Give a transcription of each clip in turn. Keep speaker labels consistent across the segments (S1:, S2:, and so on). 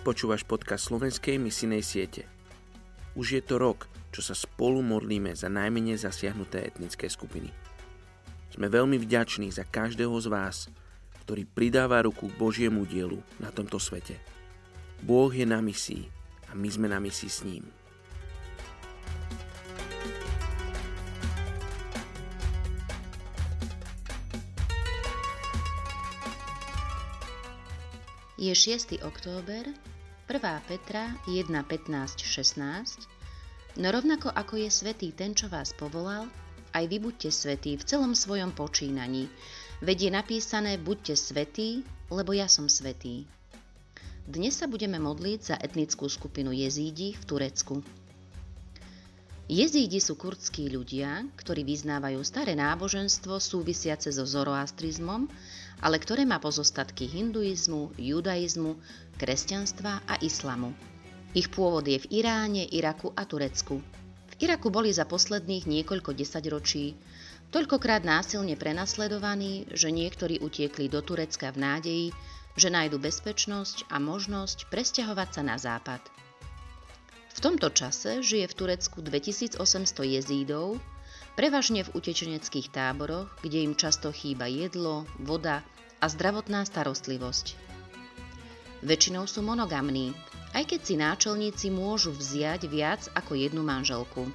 S1: Počúvaš podcast slovenskej misinej siete. Už je to rok, čo sa spolu modlíme za najmenej zasiahnuté etnické skupiny. Sme veľmi vďační za každého z vás, ktorý pridáva ruku k Božiemu dielu na tomto svete. Boh je na misii a my sme na misii s ním.
S2: Je 6. október, 1. Petra 1, 15, 16, no rovnako ako je svetý ten, čo vás povolal, aj vy buďte svetí v celom svojom počínaní, veď je napísané buďte svetí, lebo ja som svetý. Dnes sa budeme modliť za etnickú skupinu jezídi v Turecku. Jezídi sú kurdskí ľudia, ktorí vyznávajú staré náboženstvo súvisiace so zoroastrizmom, ale ktoré má pozostatky hinduizmu, judaizmu, kresťanstva a islamu. Ich pôvod je v Iráne, Iraku a Turecku. V Iraku boli za posledných niekoľko desaťročí toľkokrát násilne prenasledovaní, že niektorí utiekli do Turecka v nádeji, že nájdu bezpečnosť a možnosť presťahovať sa na západ. V tomto čase žije v Turecku 2800 jezídov, prevažne v utečeneckých táboroch, kde im často chýba jedlo, voda a zdravotná starostlivosť. Väčšinou sú monogamní, aj keď si náčelníci môžu vziať viac ako jednu manželku.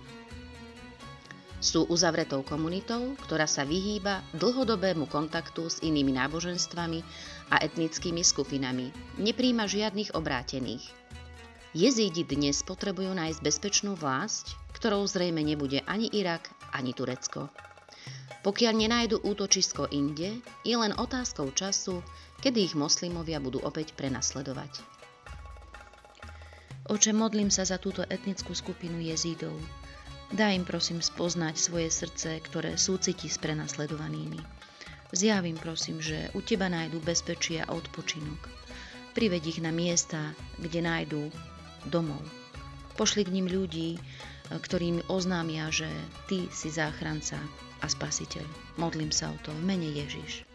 S2: Sú uzavretou komunitou, ktorá sa vyhýba dlhodobému kontaktu s inými náboženstvami a etnickými skupinami. Nepríjma žiadnych obrátených. Jezídi dnes potrebujú nájsť bezpečnú vlast, ktorou zrejme nebude ani Irak, ani Turecko. Pokiaľ nenájdu útočisko inde, je len otázkou času, kedy ich moslimovia budú opäť prenasledovať. Oče, modlím sa za túto etnickú skupinu jezídov. Daj im prosím spoznať svoje srdce, ktoré súciti s prenasledovanými. Zjavím prosím, že u Teba nájdu bezpečie a odpočinok. Prived ich na miesta, kde nájdú domov. Pošli k ním ľudí, ktorým oznámia, že Ty si záchranca a spasiteľ. Modlím sa o to v mene Ježiš.